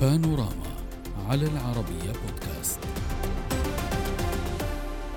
بانوراما على العربية بودكاست.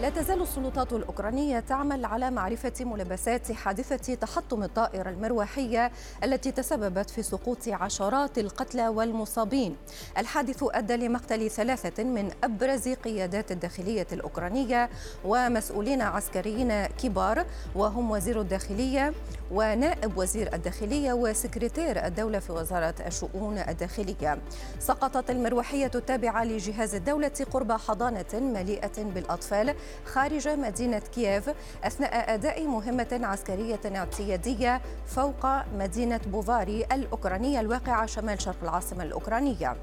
لا تزال السلطات الأوكرانية تعمل على معرفة ملابسات حادثة تحطم الطائرة المروحية التي تسببت في سقوط عشرات القتلى والمصابين. الحادث أدى لمقتل ثلاثة من أبرز قيادات الداخلية الأوكرانية ومسؤولين عسكريين كبار وهم وزير الداخلية ونائب وزير الداخلية وسكرتير الدولة في وزارة الشؤون الداخلية. سقطت المروحية التابعة لجهاز الدولة قرب حضانة مليئة بالأطفال خارج مدينة كييف أثناء أداء مهمة عسكرية اعتيادية فوق مدينة بوفاري الأوكرانية الواقعة شمال شرق العاصمة الأوكرانية.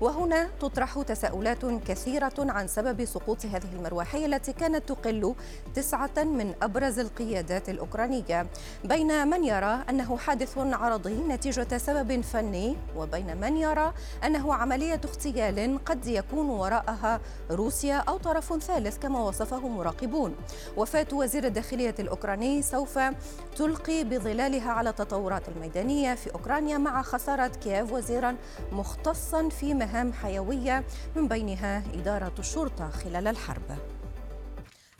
وهنا تطرح تساؤلات كثيرة عن سبب سقوط هذه المروحية التي كانت تقل تسعة من أبرز القيادات الأوكرانية بين من يرى أنه حادث عرضي نتيجة سبب فني وبين من يرى أنه عملية اغتيال قد يكون وراءها روسيا أو طرف ثالث كما وصفه مراقبون. وفاة وزير الداخلية الأوكراني سوف تلقي بظلالها على التطورات الميدانية في أوكرانيا مع خسارة كييف وزيرا مختصا في مهام مهام حيوية من بينها إدارة الشرطة خلال الحرب.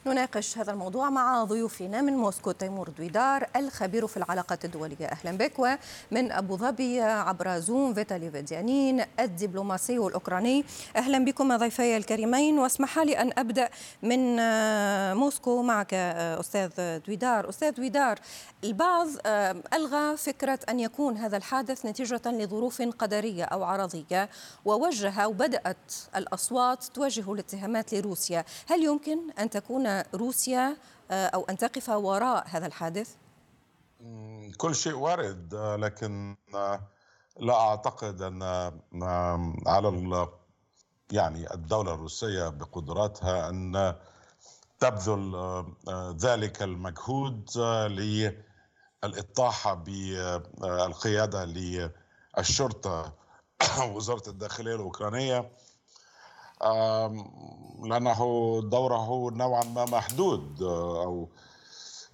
نناقش هذا الموضوع مع ضيوفنا من موسكو تيمور دويدار الخبير في العلاقات الدولية. أهلا بك ومن أبو ظبي عبر زوم فيتالي فيديانين الدبلوماسي الأوكراني أهلا بكم ضيفي الكريمين واسمح لي أن أبدأ من موسكو معك أستاذ دويدار. أستاذ دويدار البعض ألغى فكرة أن يكون هذا الحادث نتيجة لظروف قدرية أو عرضية ووجه وبدأت الأصوات توجه الاتهامات لروسيا. هل يمكن أن تكون روسيا آه، أو أن تقف وراء هذا الحادث؟ كل شيء وارد آه، لكن آه، لا أعتقد أن على يعني الدولة الروسية بقدراتها أن تبذل ذلك المجهود للإطاحة بالقيادة للشرطة وزارة الداخلية الأوكرانية لأنه دوره نوعا ما محدود آه، أو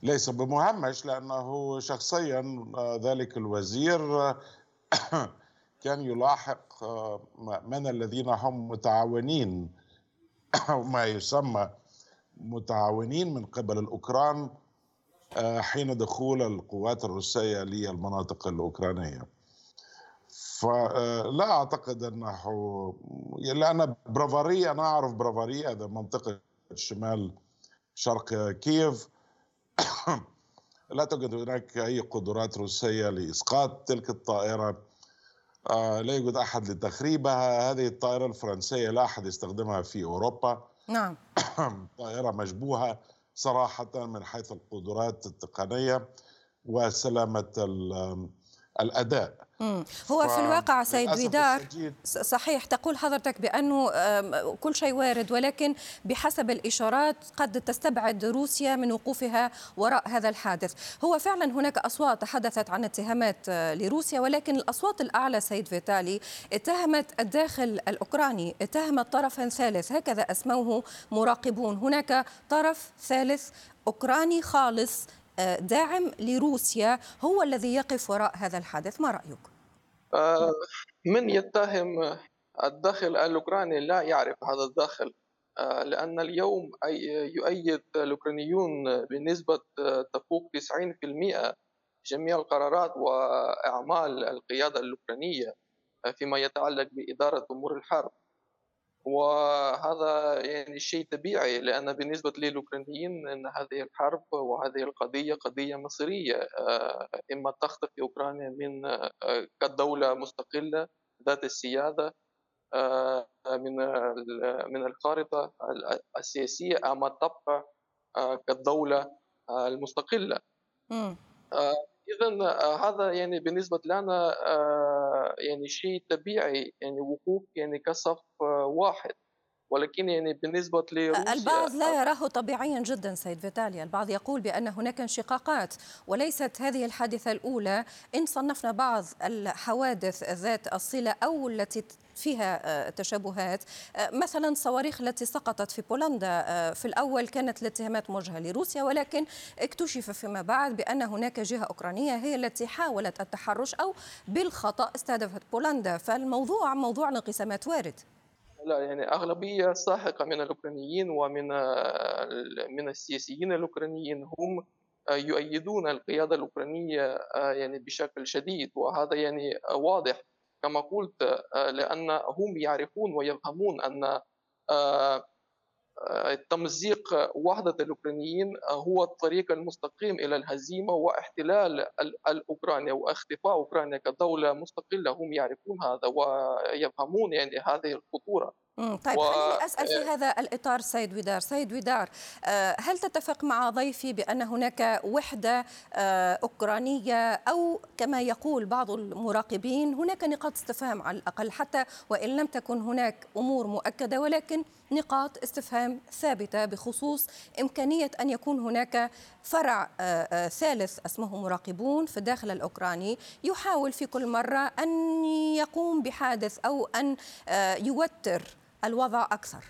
ليس بمهمش لأنه شخصيا آه، ذلك الوزير آه، كان يلاحق من الذين هم متعاونين أو ما يسمى متعاونين من قبل الأوكران حين دخول القوات الروسية للمناطق الأوكرانية. فلا أعتقد أنه لأن برافاري أنا أعرف برافاري هذا منطقة شمال شرق كييف. لا توجد هناك أي قدرات روسية لإسقاط تلك الطائرة. آه، لا يوجد أحد لتخريبها. هذه الطائرة الفرنسية لا أحد يستخدمها في أوروبا. نعم. طائرة مشبوهة صراحة من حيث القدرات التقنية وسلامة الأداء. هو في الواقع سيد ويدار صحيح تقول حضرتك بأنه كل شيء وارد ولكن بحسب الإشارات قد تستبعد روسيا من وقوفها وراء هذا الحادث. هو فعلا هناك أصوات تحدثت عن اتهامات آه، لروسيا ولكن الأصوات الأعلى سيد فيتالي اتهمت الداخل الأوكراني اتهمت طرفا ثالث هكذا أسموه مراقبون. هناك طرف ثالث أوكراني خالص داعم لروسيا هو الذي يقف وراء هذا الحادث ما رأيك؟ آه، من يتهم الداخل الأوكراني لا يعرف هذا الداخل آه، لأن اليوم يؤيد الأوكرانيون بنسبة تفوق 90% جميع القرارات وأعمال القيادة الأوكرانية فيما يتعلق بإدارة أمور الحرب وهذا يعني شيء طبيعي لأن بالنسبة للأوكرانيين أن هذه الحرب وهذه القضية قضية مصيرية آه، إما تختفي أوكرانيا من آه، كدولة مستقلة ذات السيادة آه، من من الخارطة السياسية أما تبقى كدولة المستقلة. اذا هذا يعني بالنسبة لنا يعني شيء طبيعي يعني وقوف يعني كصف واحد. ولكن يعني بالنسبة لروسيا البعض لا يراه طبيعيا جدا سيد فيتاليا. البعض يقول بأن هناك انشقاقات. وليست هذه الحادثة الأولى. إن صنفنا بعض الحوادث ذات الصلة أو التي فيها تشابهات. مثلا الصواريخ التي سقطت في بولندا. في الأول كانت الاتهامات موجهة لروسيا ولكن اكتشف فيما بعد بأن هناك جهة أوكرانية هي التي حاولت التحرش أو بالخطأ استهدفت بولندا. فالموضوع موضوع الانقسامات وارد. لا يعني أغلبية ساحقة من الأوكرانيين ومن من السياسيين الأوكرانيين هم يؤيدون القيادة الأوكرانية يعني بشكل شديد. وهذا يعني واضح. كما قلت لأن هم يعرفون ويفهمون أن تمزيق وحدة الأوكرانيين هو الطريق المستقيم إلى الهزيمة واحتلال الأوكرانيا واختفاء أوكرانيا كدولة مستقلة هم يعرفون هذا ويفهمون يعني هذه الخطورة. طيب و... خليني أسأل في هذا الإطار سيد ودار سيد ودار آه، هل تتفق مع ضيفي بأن هناك وحدة آه، أوكرانية أو كما يقول بعض المراقبين هناك نقاط استفهام على الأقل حتى وإن لم تكن هناك أمور مؤكدة ولكن نقاط استفهام ثابتة بخصوص إمكانية أن يكون هناك فرع آه، ثالث اسمه مراقبون في الداخل الأوكراني يحاول في كل مرة أن يقوم بحادث أو أن يوتر الوضع أكثر.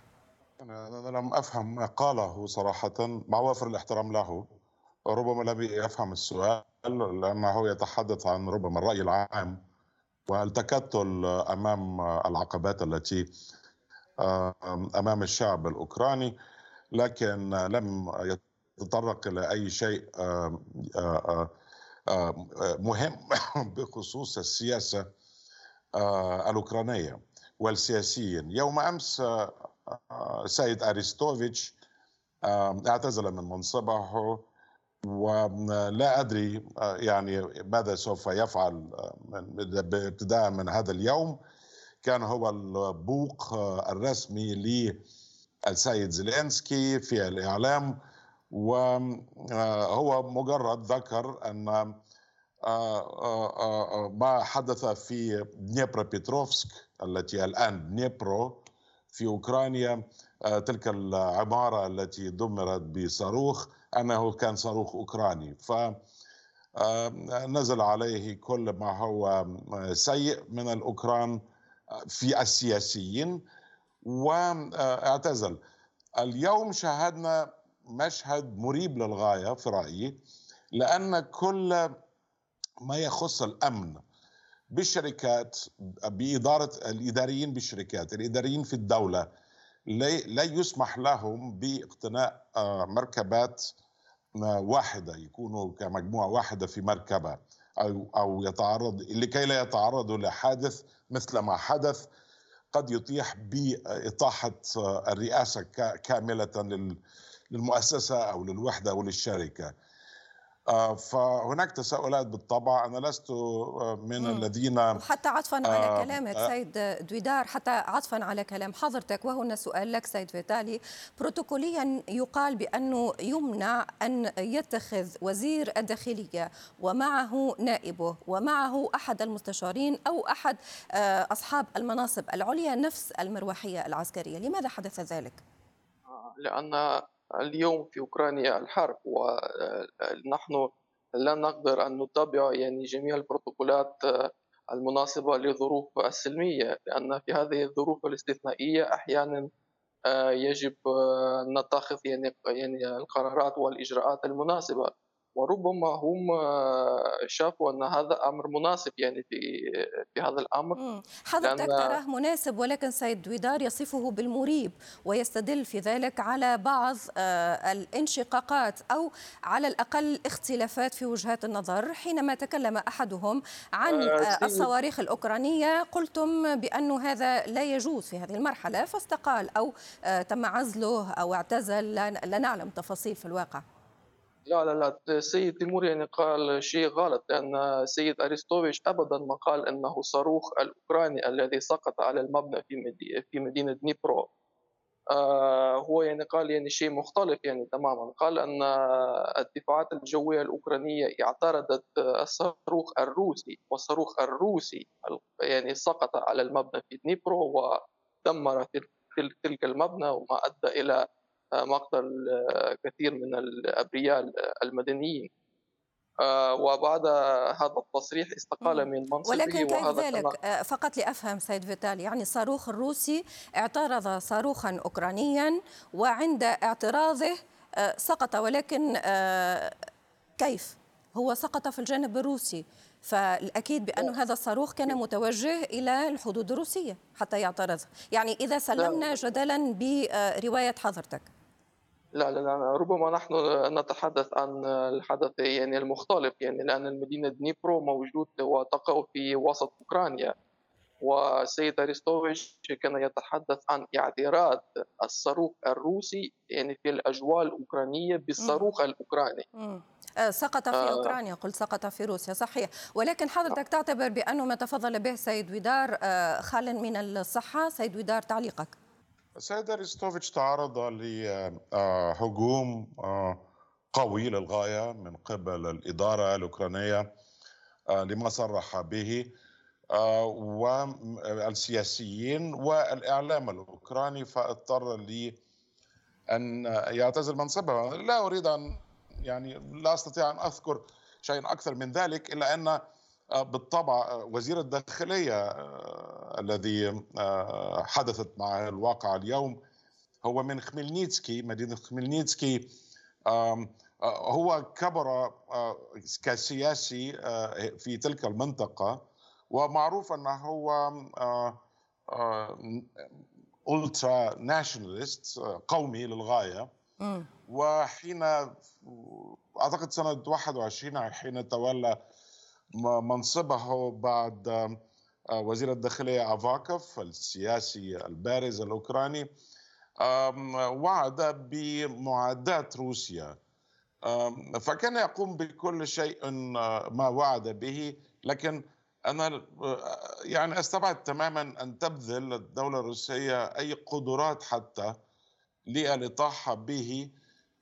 أنا لم أفهم ما قاله صراحة مع وافر الاحترام له؟ ربما لم يفهم السؤال لأنه يتحدث عن ربما الرأي العام والتكتل أمام العقبات التي أمام الشعب الأوكراني؟ لكن لم يتطرق إلى أي شيء مهم بخصوص السياسة الأوكرانية. والسياسيين. يوم أمس آه، آه، سيد أريستوفيتش آه، اعتزل من منصبه ولا أدري يعني ماذا سوف يفعل ابتداء من هذا اليوم. كان هو البوق الرسمي للسيد زيلينسكي في الإعلام. وهو مجرد ذكر أن ما حدث في دنيبرا بيتروفسك التي الآن دنيبرو في أوكرانيا آه، تلك العمارة التي دمرت بصاروخ. أنه كان صاروخ أوكراني ف آه، نزل عليه كل ما هو آه، سيء من الأوكران في السياسيين واعتزل اليوم شاهدنا مشهد مريب للغاية في رأيي لأن كل ما يخص الأمن بالشركات بإدارة الإداريين بالشركات الإداريين في الدولة لا يسمح لهم باقتناء آه، مركبات آه، واحدة يكونوا كمجموعة واحدة في مركبة أو أو يتعرض لكي لا يتعرضوا لحادث مثل ما حدث قد يطيح بإطاحة آه، الرئاسة كاملة للمؤسسة أو للوحدة أو للشركة. آه، فهناك تساؤلات بالطبع. أنا لست آه، من مم. الذين وحتى عطفا آه على كلامك آه. سيد دويدار حتى عطفا على كلام حضرتك. وهنا سؤال لك سيد فيتالي. بروتوكوليا يقال بأنه يمنع أن يتخذ وزير الداخلية ومعه نائبه ومعه أحد المستشارين أو أحد آه أصحاب المناصب العليا نفس المروحية العسكرية. لماذا حدث ذلك؟ لأن اليوم في أوكرانيا الحرب ونحن لا نقدر أن نتبع يعني جميع البروتوكولات المناسبة لظروف السلمية لأن في هذه الظروف الاستثنائية أحيانا يجب أن نتخذ يعني يعني القرارات والإجراءات المناسبة. وربما هم شافوا أن هذا أمر مناسب يعني في في هذا الأمر. حضرتك تراه مناسب ولكن سيد دويدار يصفه بالمريب ويستدل في ذلك على بعض آه، الانشقاقات أو على الأقل اختلافات في وجهات النظر. حينما تكلم أحدهم عن آه، آه، الصواريخ الأوكرانية قلتم بانه هذا لا يجوز في هذه المرحلة فاستقال أو تم عزله أو اعتزل. لا نعلم تفاصيل في الواقع. لا لا لا السيد تيمور يعني قال شيء غلط لأن السيد أرستوفيتش أبدا ما قال أنه صاروخ الأوكراني الذي سقط على المبنى في في مدينة دنيبرو. آه هو يعني قال يعني شيء مختلف يعني تماما. قال أن الدفاعات الجوية الأوكرانية اعترضت الصاروخ الروسي والصاروخ الروسي يعني سقط على المبنى في دنيبرو ودمر تلك المبنى وما أدى إلى مقتل كثير من الأبرياء المدنيين. وبعد هذا التصريح استقال من منصبه ولكن كيف ذلك فقط لأفهم سيد فيتال يعني الصاروخ الروسي اعترض صاروخا اوكرانيا وعند اعتراضه سقط. ولكن كيف؟ هو سقط في الجانب الروسي. فالأكيد بأن هذا الصاروخ كان متوجه إلى الحدود الروسية حتى يعترض. يعني إذا سلمنا جدلا برواية حضرتك. لا لا لا ربما نحن نتحدث عن الحدث يعني المختلف يعني لأن المدينة دنيبرو موجود وتقع في وسط أوكرانيا والسيد أريستوفيتش كان يتحدث عن اعتراض الصاروخ الروسي يعني في الأجواء الأوكرانية بالصاروخ الأوكراني. سقط في أوكرانيا قلت سقط في روسيا صحيح. ولكن حضرتك تعتبر بأنه ما تفضل به سيد ويدار خال من الصحة. سيد ويدار تعليقك. السيد أريستوفيتش تعرض لهجوم قوي للغاية من قبل الإدارة الأوكرانية لما صرح به والسياسيين والإعلام الأوكراني فاضطر لي أن يعتزل منصبه لا أريد أن يعني لا أستطيع أن أذكر شيء أكثر من ذلك إلا أن بالطبع وزير الداخلية الذي حدثت معه الواقعة اليوم هو من خميلنيتسكي مدينة خميلنيتسكي هو كبر كسياسي في تلك المنطقة ومعروف أنه هو ultra nationalist قومي للغاية. وحين أعتقد سنة 21 حين تولى منصبه بعد وزير الداخلية أفاكوف السياسي البارز الأوكراني وعد بمعاداة روسيا. فكان يقوم بكل شيء ما وعد به. لكن أنا يعني أستبعد تماما أن تبذل الدولة الروسية أي قدرات حتى للإطاحة به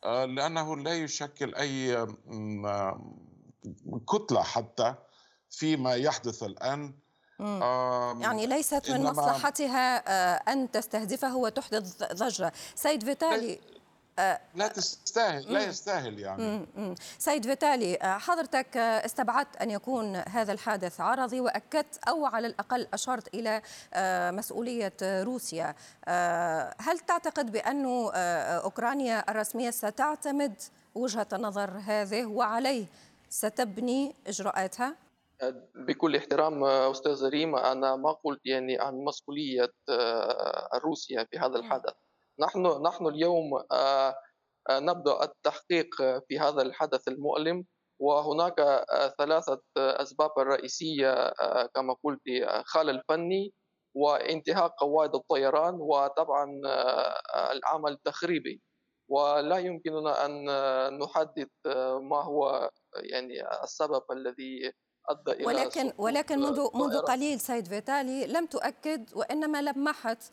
لأنه لا يشكل أي كتلة حتى فيما يحدث الآن. يعني ليست من مصلحتها أن تستهدفه وتحدث ضجة سيد فيتالي لا تستاهل لا يستاهل يعني. سيد فيتالي حضرتك استبعدت أن يكون هذا الحادث عرضي وأكدت أو على الأقل أشرت إلى مسؤولية روسيا. هل تعتقد بأن أوكرانيا الرسمية ستعتمد وجهة النظر هذه وعليه ستبني إجراءاتها؟ بكل احترام أستاذ ريم أنا ما قلت يعني عن مسؤولية روسيا في هذا الحدث. نحن نحن اليوم نبدأ التحقيق في هذا الحدث المؤلم وهناك ثلاثة أسباب رئيسية كما قلت خلل فني وانتهاء قواعد الطيران وطبعا العمل التخريبي. ولا يمكننا أن نحدد ما هو يعني السبب الذي أدى إلى ولكن ولكن منذ منذ قليل سيد فيتالي لم تؤكد وإنما لمحت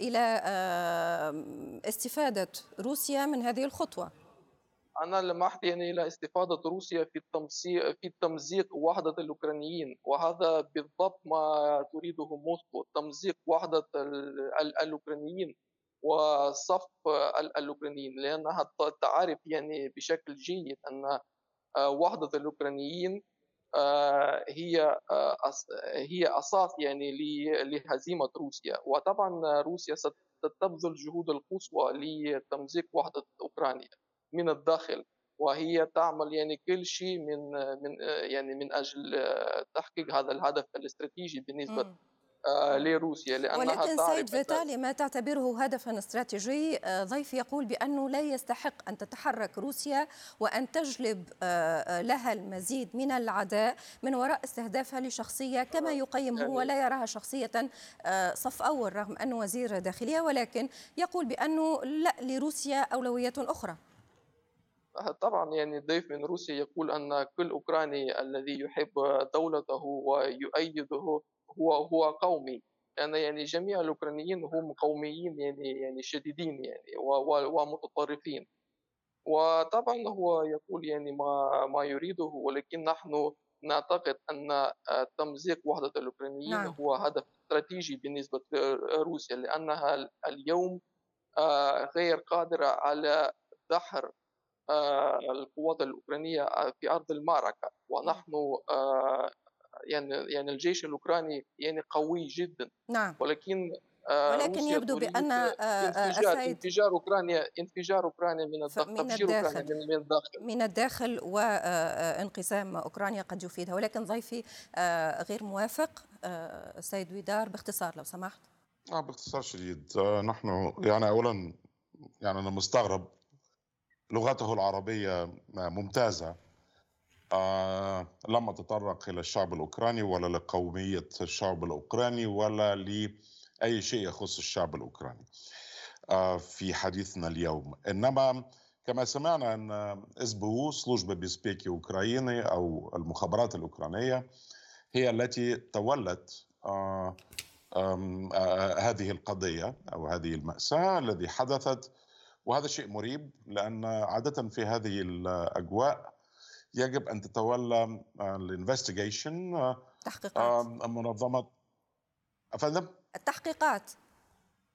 إلى استفادة روسيا من هذه الخطوة. أنا لمحت يعني إلى استفادة روسيا في التمزيق في تمزيق وحدة الأوكرانيين وهذا بالضبط ما تريده موسكو تمزيق وحدة الأوكرانيين وصف الأوكرانيين لأنها تعرف يعني بشكل جيد أن وحدة الأوكرانيين هي هي أساس يعني لهزيمة روسيا وطبعا روسيا ستبذل الجهود القصوى لتمزيق وحدة أوكرانيا من الداخل وهي تعمل يعني كل شيء من من يعني من أجل تحقيق هذا الهدف الاستراتيجي بالنسبة م. لروسيا لأنها ولكن سيد فيتالي ما تعتبره هدفا استراتيجي ضيف يقول بأنه لا يستحق أن تتحرك روسيا وأن تجلب لها المزيد من العداء من وراء استهدافها لشخصية كما يقيم هو لا يراها شخصية صف أول رغم أنه وزير داخلية ولكن يقول بأنه لا لروسيا أولوية أخرى. طبعا يعني الضيف من روسيا يقول أن كل أوكراني الذي يحب دولته ويؤيده هو هو قومي. أنا يعني جميع الأوكرانيين هم قوميين يعني يعني شديدين يعني ومتطرفين. وطبعا هو يقول يعني ما ما يريده ولكن نحن نعتقد أن تمزيق وحدة الأوكرانيين نعم. هو هدف استراتيجي بالنسبة لروسيا لأنها اليوم غير قادرة على دحر القوات الأوكرانية في أرض المعركة. ونحن يعني يعني الجيش الأوكراني يعني قوي جدا نعم. ولكن آه، ولكن يبدو بأن آه، آه، انفجار انفجار أوكرانيا انفجار أوكرانيا من الداخل من الداخل من الداخل. من الداخل وانقسام أوكرانيا قد يفيدها. ولكن ضيفي غير موافق السيد ويدار باختصار لو سمحت. آه باختصار شديد. نحن يعني اولا يعني أنا مستغرب لغته العربية ممتازة. لم تطرق إلى الشعب الأوكراني ولا لقومية الشعب الأوكراني ولا لأي شيء يخص الشعب الأوكراني آه في حديثنا اليوم. إنما كما سمعنا أن СБУ Служба безпеки України أو المخابرات الأوكرانية هي التي تولت آه آه هذه القضية أو هذه المأساة الذي حدثت. وهذا شيء مريب لأن عادة في هذه الأجواء يجب أن تتولى الانفستيجيشن آه، تحقيقات منظمة. أفندم؟ التحقيقات.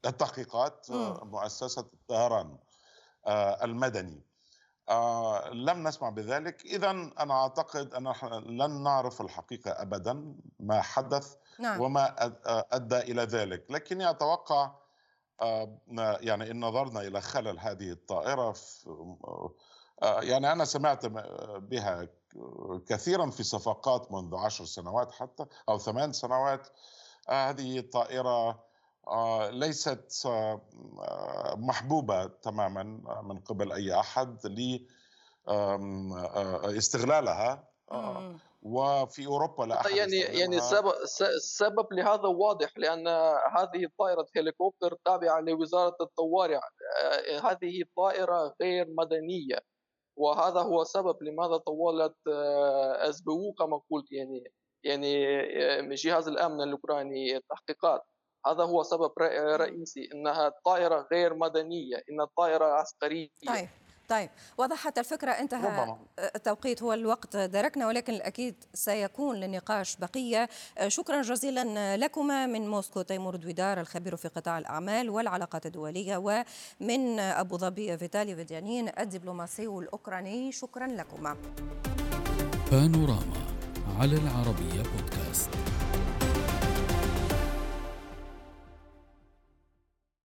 التحقيقات آه، مم. مؤسسة الطيران آه، المدني. لم نسمع بذلك. اذا أنا أعتقد أن لن نعرف الحقيقة ابدا ما حدث نعم. وما أدى إلى ذلك. لكني أتوقع يعني إن نظرنا إلى خلل هذه الطائرة في آه، يعني أنا سمعت بها كثيرا في صفقات منذ عشر سنوات حتى أو ثمان سنوات. آه، هذه الطائرة آه، ليست محبوبة تماما من قبل أي أحد لاستغلالها وفي أوروبا لا أحد يعني يعني السبب السبب لهذا واضح لأن هذه الطائره هليكوبتر تابعة لوزارة الطوارئ. هذه طائرة غير مدنية. وهذا هو سبب لماذا طولت آه، اس بي أو كما قلت يعني يعني آه، جهاز الأمن الأوكراني التحقيقات. هذا هو سبب رئيسي إنها طائرة غير مدنية انها طائره عسكرية. طيب. طيب وضحت الفكرة انتهى التوقيت هو الوقت دركنا ولكن الأكيد سيكون للنقاش بقية. شكرا جزيلا لكما من موسكو تيمور دويدار الخبير في قطاع الأعمال والعلاقات الدولية ومن أبو ظبي فيتالي فيديانين الدبلوماسي الأوكراني. شكرا لكما. بانوراما على العربية بودكاست.